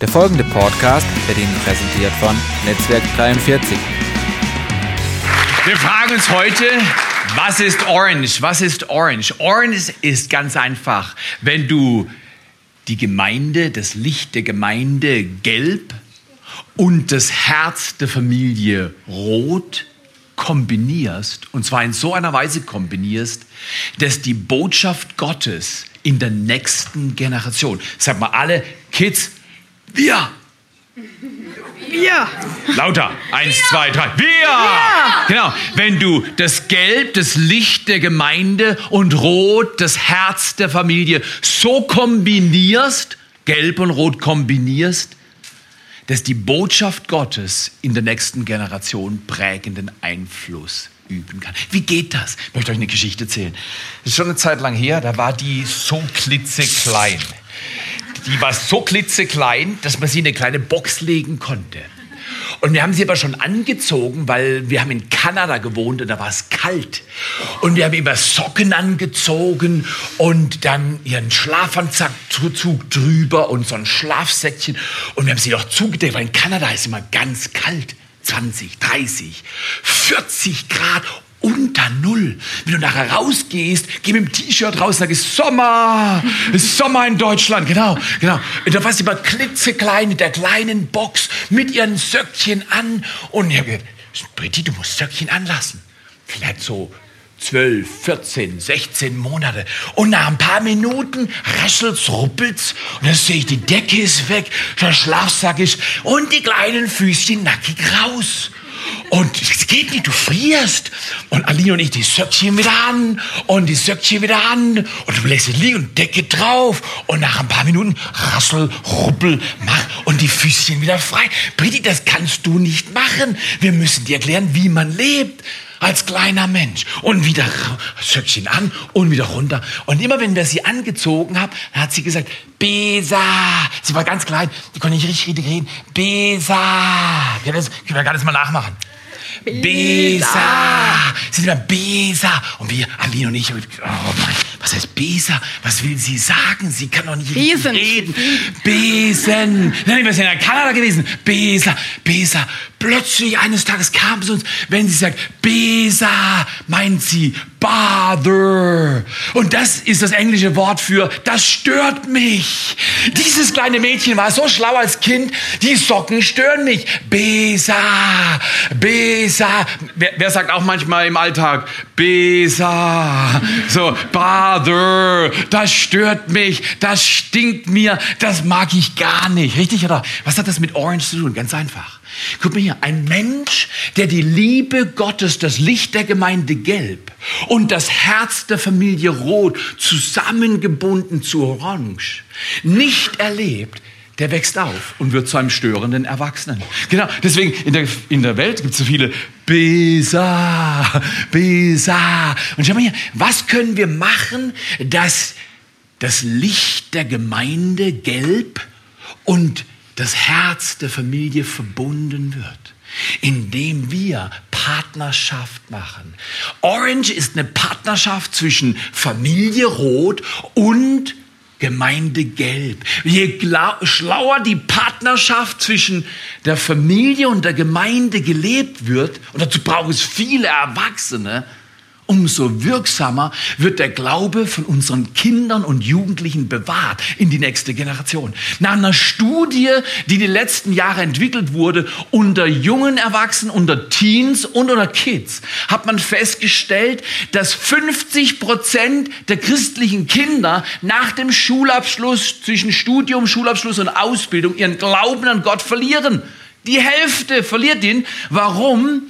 Der folgende Podcast wird Ihnen präsentiert von Netzwerk 43. Wir fragen uns heute, was ist Orange? Was ist Orange? Orange ist ganz einfach, wenn du die Gemeinde, das Licht der Gemeinde gelb und das Herz der Familie rot kombinierst, und zwar in so einer Weise kombinierst, dass die Botschaft Gottes in der nächsten Generation, sag mal alle Kids, wir. Wir. Lauter. Eins, zwei, drei. Wir. Genau. Wenn du das Gelb, das Licht der Gemeinde und Rot, das Herz der Familie so kombinierst, Gelb und Rot kombinierst, dass die Botschaft Gottes in der nächsten Generation prägenden Einfluss üben kann. Wie geht das? Ich möchte euch eine Geschichte erzählen. Das ist schon eine Zeit lang her, da war die so klitzeklein. Die war so klitzeklein, dass man sie in eine kleine Box legen konnte. Und wir haben sie aber schon angezogen, weil wir haben in Kanada gewohnt und da war es kalt. Und wir haben immer Socken angezogen und dann ihren Schlafanzug drüber und so ein Schlafsäckchen. Und wir haben sie auch zugedeckt, weil in Kanada ist immer ganz kalt. 20, 30, 40 Grad unter Null. Wenn du nachher rausgehst, geh mit dem T-Shirt raus, sag ich Sommer, Sommer in Deutschland, genau, genau. Und da war sie immer klitzeklein in der kleinen Box mit ihren Söckchen an und ich habe gesagt, Britti, du musst Söckchen anlassen. Vielleicht so 12, 14, 16 Monate. Und nach ein paar Minuten raschelt's, ruppelt's und dann sehe ich, die Decke ist weg, der Schlafsack ist und die kleinen Füßchen nackig raus. Und es geht nicht, du frierst. Und Aline und ich die Söckchen wieder an und die Söckchen wieder an. Und du lässt es liegen und Decke drauf. Und nach ein paar Minuten rassel, ruppel, mach und die Füßchen wieder frei. Britti, das kannst du nicht machen. Wir müssen dir erklären, wie man lebt als kleiner Mensch. Und wieder Söckchen an und wieder runter. Und immer wenn wir sie angezogen haben, hat sie gesagt, Besa. Sie war ganz klein, die konnte nicht richtig reden. Besa. Das können wir gar nicht mal nachmachen. Besa. Sie sind immer Besa. Und wir, Aline und ich, oh mein, was heißt Besa? Was will sie sagen? Sie kann doch nicht Besen. reden. Besen. Nein, wir sind in Kanada gewesen. Besa, Besa. Plötzlich eines Tages kam es uns, wenn sie sagt, Besa, meint sie bother. Und das ist das englische Wort für, das stört mich. Dieses kleine Mädchen war so schlau als Kind, die Socken stören mich. Besa, Besa. Wer, wer sagt auch manchmal im Alltag, Besa, so, bother, das stört mich, das stinkt mir, das mag ich gar nicht. Richtig, oder? Was hat das mit Orange zu tun? Ganz einfach. Guck mal hier, ein Mensch, der die Liebe Gottes, das Licht der Gemeinde gelb und das Herz der Familie rot zusammengebunden zu orange nicht erlebt, der wächst auf und wird zu einem störenden Erwachsenen. Genau, deswegen in der, in der Welt gibt es so viele Besa, Besa. Und schau mal hier, was können wir machen, dass das Licht der Gemeinde gelb und das Herz der Familie verbunden wird, indem wir Partnerschaft machen. Orange ist eine Partnerschaft zwischen Familie Rot und Gemeinde Gelb. Je schlauer die Partnerschaft zwischen der Familie und der Gemeinde gelebt wird, und dazu braucht es viele Erwachsene, umso wirksamer wird der Glaube von unseren Kindern und Jugendlichen bewahrt in die nächste Generation. Nach einer Studie, die die letzten Jahre entwickelt wurde unter jungen Erwachsenen, unter Teens und unter Kids, hat man festgestellt, dass 50 Prozent der christlichen Kinder nach dem Schulabschluss zwischen Studium, Schulabschluss und Ausbildung ihren Glauben an Gott verlieren. Die Hälfte verliert ihn. Warum?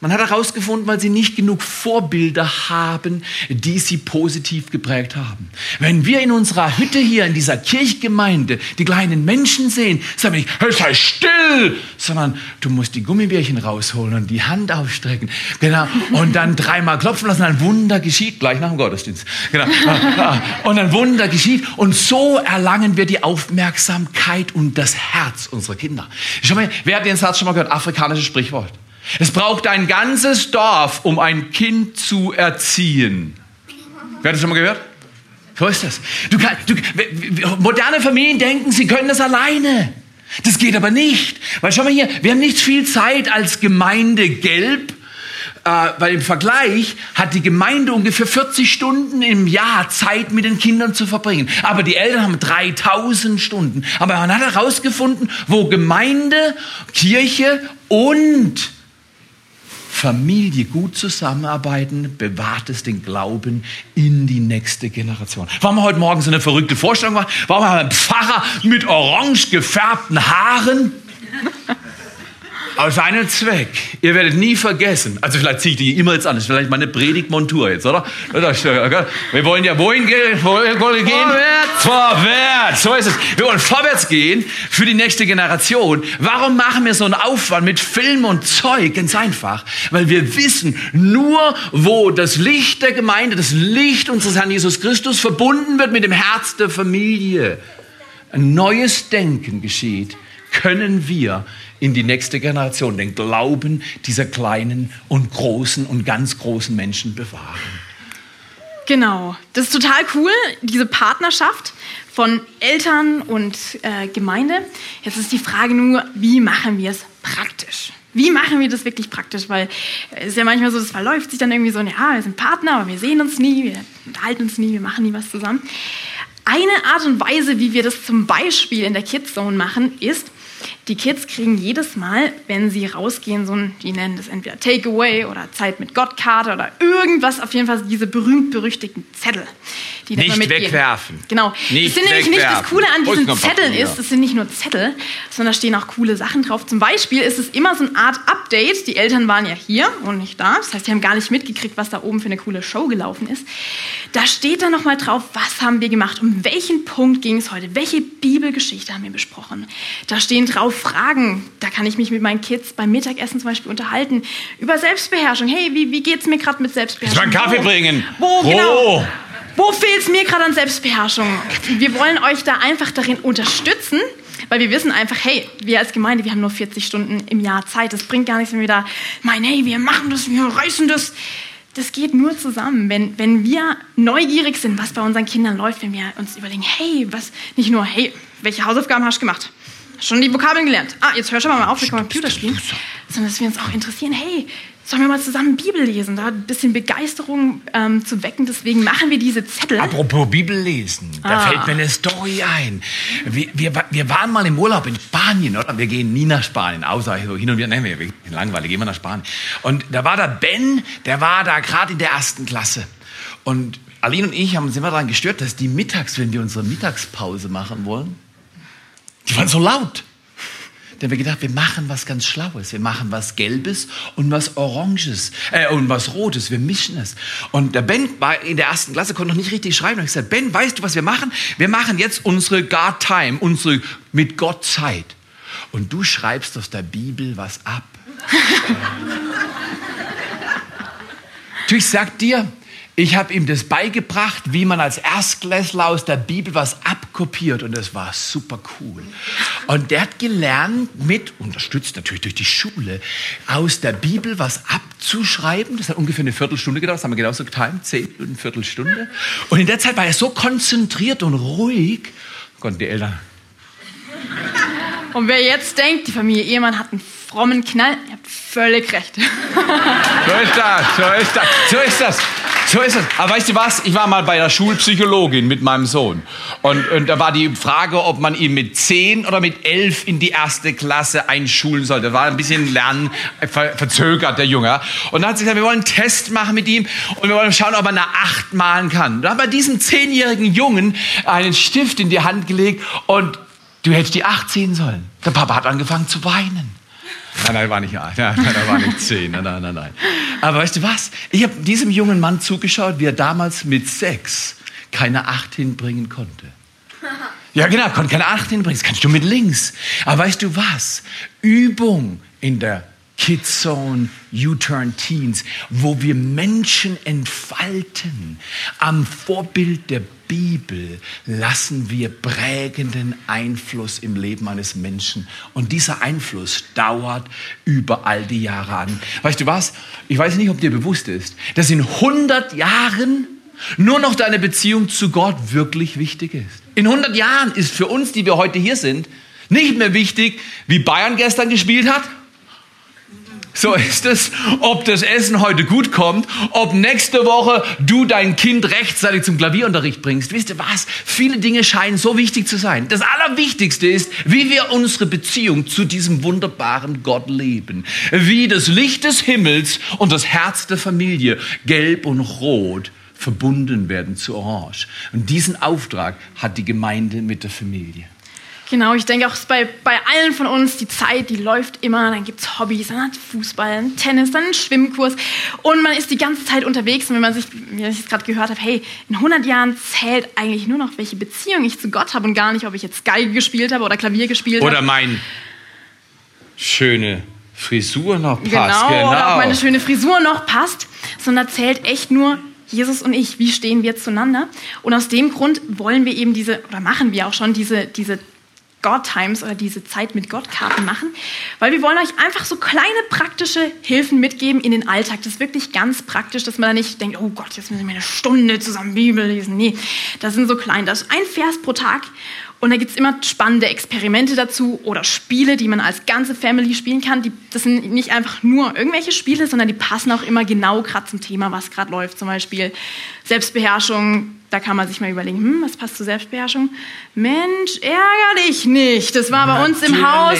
Man hat herausgefunden, weil sie nicht genug Vorbilder haben, die sie positiv geprägt haben. Wenn wir in unserer Hütte hier, in dieser Kirchgemeinde, die kleinen Menschen sehen, sagen wir nicht, sei still, sondern du musst die Gummibärchen rausholen und die Hand aufstrecken. Genau. Und dann dreimal klopfen lassen, ein Wunder geschieht, gleich nach dem Gottesdienst. Genau. Und ein Wunder geschieht. Und so erlangen wir die Aufmerksamkeit und das Herz unserer Kinder. Schau mal, wer hat den Satz schon mal gehört? Afrikanisches Sprichwort. Es braucht ein ganzes Dorf, um ein Kind zu erziehen. Wer hat das schon mal gehört? So ist das. Du kann, du, moderne Familien denken, sie können das alleine. Das geht aber nicht. Weil schau mal hier, wir haben nicht viel Zeit als Gemeinde gelb, äh, weil im Vergleich hat die Gemeinde ungefähr 40 Stunden im Jahr Zeit mit den Kindern zu verbringen. Aber die Eltern haben 3000 Stunden. Aber man hat herausgefunden, wo Gemeinde, Kirche und Familie gut zusammenarbeiten, bewahrt es den Glauben in die nächste Generation. Warum wir heute Morgen so eine verrückte Vorstellung machen? Warum haben wir einen Pfarrer mit orange gefärbten Haaren? Aus einem Zweck. Ihr werdet nie vergessen. Also vielleicht ziehe ich die immer jetzt an. Das ist vielleicht meine Predigtmontur jetzt, oder? Wir wollen ja wohin gehen? Vorwärts. Vorwärts. So ist es. Wir wollen vorwärts gehen für die nächste Generation. Warum machen wir so einen Aufwand mit Film und Zeug? Ganz einfach. Weil wir wissen, nur wo das Licht der Gemeinde, das Licht unseres Herrn Jesus Christus verbunden wird mit dem Herz der Familie, ein neues Denken geschieht, können wir in die nächste Generation den Glauben dieser kleinen und großen und ganz großen Menschen bewahren. Genau, das ist total cool, diese Partnerschaft von Eltern und äh, Gemeinde. Jetzt ist die Frage nur, wie machen wir es praktisch? Wie machen wir das wirklich praktisch? Weil es ist ja manchmal so, das verläuft sich dann irgendwie so, ja, wir sind Partner, aber wir sehen uns nie, wir unterhalten uns nie, wir machen nie was zusammen. Eine Art und Weise, wie wir das zum Beispiel in der Kids Zone machen, ist, die Kids kriegen jedes Mal, wenn sie rausgehen, so ein, die nennen das entweder Takeaway oder Zeit mit Gott-Karte oder irgendwas, auf jeden Fall diese berühmt-berüchtigten Zettel. Die nicht wegwerfen. Genau. Nicht das sind nämlich nicht das Coole an diesen Zetteln ist, es sind nicht nur Zettel, sondern da stehen auch coole Sachen drauf. Zum Beispiel ist es immer so eine Art Update. Die Eltern waren ja hier und nicht da. Das heißt, die haben gar nicht mitgekriegt, was da oben für eine coole Show gelaufen ist. Da steht dann nochmal drauf, was haben wir gemacht, um welchen Punkt ging es heute, welche Bibelgeschichte haben wir besprochen. Da stehen drauf Fragen. Da kann ich mich mit meinen Kids beim Mittagessen zum Beispiel unterhalten über Selbstbeherrschung. Hey, wie, wie geht es mir gerade mit Selbstbeherrschung? Ich mal einen Kaffee bringen. Wo, genau. Wo fehlt es mir gerade an Selbstbeherrschung? Wir wollen euch da einfach darin unterstützen, weil wir wissen einfach, hey, wir als Gemeinde, wir haben nur 40 Stunden im Jahr Zeit. Das bringt gar nichts, wenn wir da meinen, hey, wir machen das, wir reißen das. Das geht nur zusammen, wenn, wenn wir neugierig sind, was bei unseren Kindern läuft, wenn wir uns überlegen, hey, was, nicht nur, hey, welche Hausaufgaben hast du gemacht? Schon die Vokabeln gelernt. Ah, jetzt hör schon mal auf, wir können Computer spielen. Sondern dass wir uns auch interessieren, hey, sollen wir mal zusammen Bibel lesen, da ein bisschen Begeisterung ähm, zu wecken. Deswegen machen wir diese Zettel. Apropos Bibel lesen, da ah. fällt mir eine Story ein. Wir, wir, wir, waren mal im Urlaub in Spanien, oder? Wir gehen nie nach Spanien, außer so hin und wieder, nein, wir sind langweilig, gehen wir nach Spanien. Und da war der Ben, der war da gerade in der ersten Klasse. Und Aline und ich haben, sind wir daran gestört, dass die mittags, wenn wir unsere Mittagspause machen wollen, die waren so laut. Da haben wir gedacht, wir machen was ganz Schlaues. Wir machen was Gelbes und was Oranges äh, und was Rotes. Wir mischen es. Und der Ben war in der ersten Klasse, konnte noch nicht richtig schreiben. Und ich gesagt, Ben, weißt du, was wir machen? Wir machen jetzt unsere God Time, unsere mit Gott Zeit. Und du schreibst aus der Bibel was ab. du, ich sag dir, ich habe ihm das beigebracht, wie man als Erstklässler aus der Bibel was abkopiert und das war super cool. Und der hat gelernt, mit, unterstützt natürlich durch die Schule, aus der Bibel was abzuschreiben. Das hat ungefähr eine Viertelstunde gedauert, das haben wir genauso getimt, zehn Minuten, Viertelstunde. Und in der Zeit war er so konzentriert und ruhig, konnten die Eltern. Und wer jetzt denkt, die Familie Ehemann hat einen frommen Knall, ihr habt völlig recht. So ist das, so ist das, so ist das. So ist es. Aber weißt du was? Ich war mal bei der Schulpsychologin mit meinem Sohn. Und, und da war die Frage, ob man ihn mit zehn oder mit elf in die erste Klasse einschulen sollte. Das war ein bisschen lernen, ver, verzögert, der Junge. Und dann hat sie gesagt, wir wollen einen Test machen mit ihm und wir wollen schauen, ob er eine acht malen kann. Da haben wir diesem zehnjährigen Jungen einen Stift in die Hand gelegt und du hättest die acht ziehen sollen. Der Papa hat angefangen zu weinen. Nein, nein, war nicht, nein, nein, war nicht zehn. Nein, nein, nein, nein. Aber weißt du was? Ich habe diesem jungen Mann zugeschaut, wie er damals mit sechs keine Acht hinbringen konnte. Ja, genau, konnte keine Acht hinbringen. Das kannst du mit links. Aber weißt du was? Übung in der Kidzone, U-Turn Teens, wo wir Menschen entfalten. Am Vorbild der Bibel lassen wir prägenden Einfluss im Leben eines Menschen. Und dieser Einfluss dauert über all die Jahre an. Weißt du was? Ich weiß nicht, ob dir bewusst ist, dass in 100 Jahren nur noch deine Beziehung zu Gott wirklich wichtig ist. In 100 Jahren ist für uns, die wir heute hier sind, Nicht mehr wichtig, wie Bayern gestern gespielt hat. So ist es, ob das Essen heute gut kommt, ob nächste Woche du dein Kind rechtzeitig zum Klavierunterricht bringst. Wisst ihr was? Viele Dinge scheinen so wichtig zu sein. Das Allerwichtigste ist, wie wir unsere Beziehung zu diesem wunderbaren Gott leben. Wie das Licht des Himmels und das Herz der Familie, gelb und rot, verbunden werden zu Orange. Und diesen Auftrag hat die Gemeinde mit der Familie. Genau, ich denke auch bei, bei allen von uns, die Zeit, die läuft immer, dann gibt es Hobbys, dann hat Fußball, dann Tennis, dann einen Schwimmkurs und man ist die ganze Zeit unterwegs und wenn man sich, wie ich es gerade gehört habe, hey, in 100 Jahren zählt eigentlich nur noch, welche Beziehung ich zu Gott habe und gar nicht, ob ich jetzt Geige gespielt habe oder Klavier gespielt habe. Oder mein schöne Frisur noch passt. Genau, genau, oder ob meine schöne Frisur noch passt, sondern zählt echt nur, Jesus und ich, wie stehen wir zueinander? Und aus dem Grund wollen wir eben diese, oder machen wir auch schon diese, diese God Times oder diese Zeit mit Gott Karten machen, weil wir wollen euch einfach so kleine praktische Hilfen mitgeben in den Alltag. Das ist wirklich ganz praktisch, dass man da nicht denkt, oh Gott, jetzt müssen wir eine Stunde zusammen Bibel lesen. Nee, das sind so klein. Das ist ein Vers pro Tag und da gibt es immer spannende Experimente dazu oder Spiele, die man als ganze Family spielen kann. Die, das sind nicht einfach nur irgendwelche Spiele, sondern die passen auch immer genau gerade zum Thema, was gerade läuft. Zum Beispiel Selbstbeherrschung, da kann man sich mal überlegen, hm, was passt zur Selbstbeherrschung? Mensch, ärger dich nicht. Das war bei uns im Haus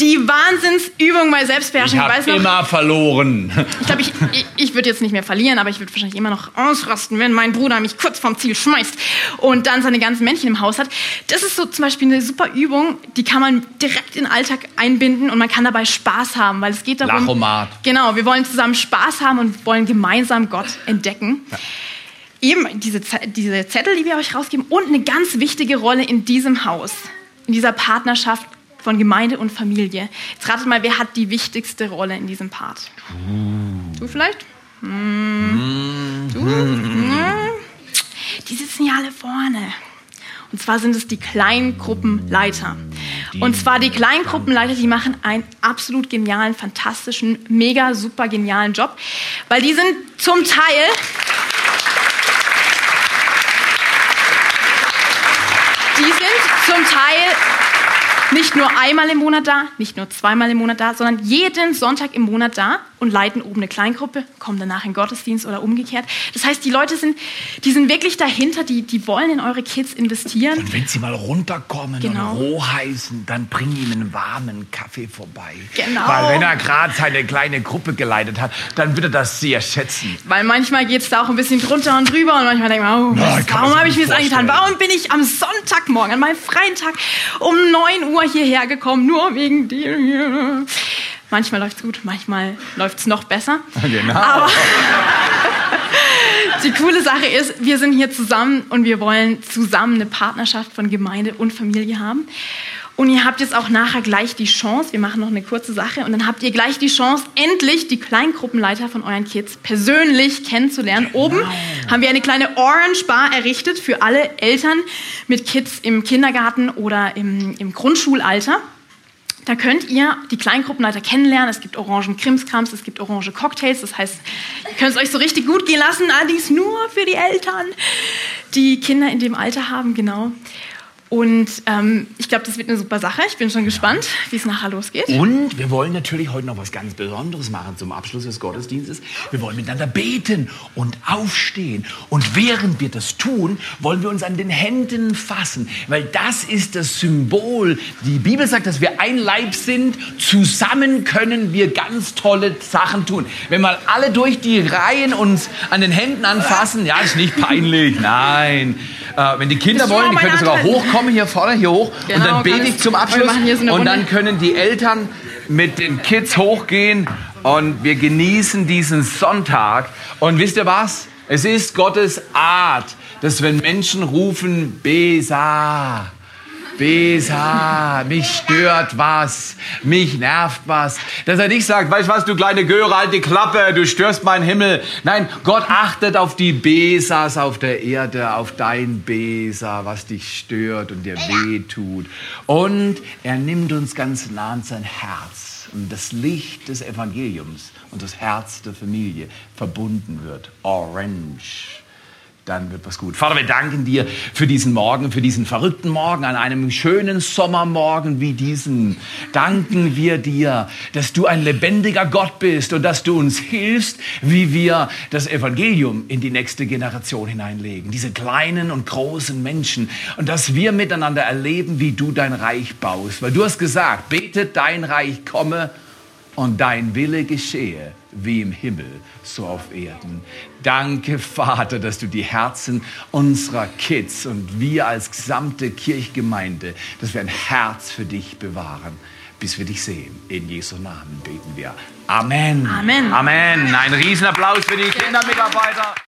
die Wahnsinnsübung bei Selbstbeherrschung. Ich habe immer verloren. Ich glaube, ich, ich, ich würde jetzt nicht mehr verlieren, aber ich würde wahrscheinlich immer noch ausrasten, wenn mein Bruder mich kurz vom Ziel schmeißt und dann seine ganzen Männchen im Haus hat. Das ist so zum Beispiel eine super Übung, die kann man direkt in den Alltag einbinden und man kann dabei Spaß haben, weil es geht darum... Lachomat. Genau, wir wollen zusammen Spaß haben und wollen gemeinsam Gott entdecken. Ja eben diese, diese Zettel, die wir euch rausgeben, und eine ganz wichtige Rolle in diesem Haus, in dieser Partnerschaft von Gemeinde und Familie. Jetzt ratet mal, wer hat die wichtigste Rolle in diesem Part? Du vielleicht? Hm. Du? Hm. Die sitzen ja alle vorne. Und zwar sind es die Kleingruppenleiter. Und zwar die Kleingruppenleiter, die machen einen absolut genialen, fantastischen, mega super genialen Job, weil die sind zum Teil die sind zum Teil nicht nur einmal im Monat da, nicht nur zweimal im Monat da, sondern jeden Sonntag im Monat da und leiten oben eine Kleingruppe, kommen danach in Gottesdienst oder umgekehrt. Das heißt, die Leute sind, die sind wirklich dahinter, die, die wollen in eure Kids investieren. Und wenn sie mal runterkommen genau. und roh heißen, dann bring ihnen einen warmen Kaffee vorbei. Genau. Weil wenn er gerade seine kleine Gruppe geleitet hat, dann wird er das sehr schätzen. Weil manchmal geht es da auch ein bisschen drunter und drüber und manchmal denkt man, oh, ja, warum habe ich mir das angetan? Warum bin ich am Sonntagmorgen, an meinem freien Tag um 9 Uhr hierher gekommen, nur wegen dir hier? Manchmal läuft es gut, manchmal läuft es noch besser. Genau. Aber die coole Sache ist, wir sind hier zusammen und wir wollen zusammen eine Partnerschaft von Gemeinde und Familie haben. Und ihr habt jetzt auch nachher gleich die Chance, wir machen noch eine kurze Sache, und dann habt ihr gleich die Chance, endlich die Kleingruppenleiter von euren Kids persönlich kennenzulernen. Genau. Oben haben wir eine kleine Orange Bar errichtet für alle Eltern mit Kids im Kindergarten oder im, im Grundschulalter. Da könnt ihr die Kleingruppenleiter kennenlernen. Es gibt orangen Krimskrams, es gibt orange Cocktails. Das heißt, ihr könnt es euch so richtig gut gehen lassen. Allerdings nur für die Eltern, die Kinder in dem Alter haben, genau. Und ähm, ich glaube, das wird eine super Sache. Ich bin schon gespannt, wie es nachher losgeht. Und wir wollen natürlich heute noch was ganz Besonderes machen zum Abschluss des Gottesdienstes. Wir wollen miteinander beten und aufstehen. Und während wir das tun, wollen wir uns an den Händen fassen, weil das ist das Symbol. Die Bibel sagt, dass wir ein Leib sind. Zusammen können wir ganz tolle Sachen tun. Wenn mal alle durch die Reihen uns an den Händen anfassen, ja, ist nicht peinlich, nein. Äh, wenn die Kinder wollen, die können sogar hochkommen hier vorne, hier hoch. Genau, und dann bete ich zum Abschluss. So und dann können die Eltern mit den Kids hochgehen und wir genießen diesen Sonntag. Und wisst ihr was? Es ist Gottes Art, dass wenn Menschen rufen, Besa, Besa, mich stört was, mich nervt was. Dass er nicht sagt, weißt du was, du kleine Göre, halt die Klappe, du störst meinen Himmel. Nein, Gott achtet auf die Besas auf der Erde, auf dein Besa, was dich stört und dir weh tut. Und er nimmt uns ganz nah an sein Herz. Und das Licht des Evangeliums und das Herz der Familie verbunden wird. Orange dann wird was gut. Vater, wir danken dir für diesen Morgen, für diesen verrückten Morgen, an einem schönen Sommermorgen wie diesen. Danken wir dir, dass du ein lebendiger Gott bist und dass du uns hilfst, wie wir das Evangelium in die nächste Generation hineinlegen. Diese kleinen und großen Menschen. Und dass wir miteinander erleben, wie du dein Reich baust. Weil du hast gesagt, betet dein Reich komme und dein Wille geschehe, wie im Himmel, so auf Erden. Danke, Vater, dass du die Herzen unserer Kids und wir als gesamte Kirchgemeinde, dass wir ein Herz für dich bewahren, bis wir dich sehen. In Jesu Namen beten wir. Amen. Amen. Amen. Ein Riesenapplaus für die Kindermitarbeiter.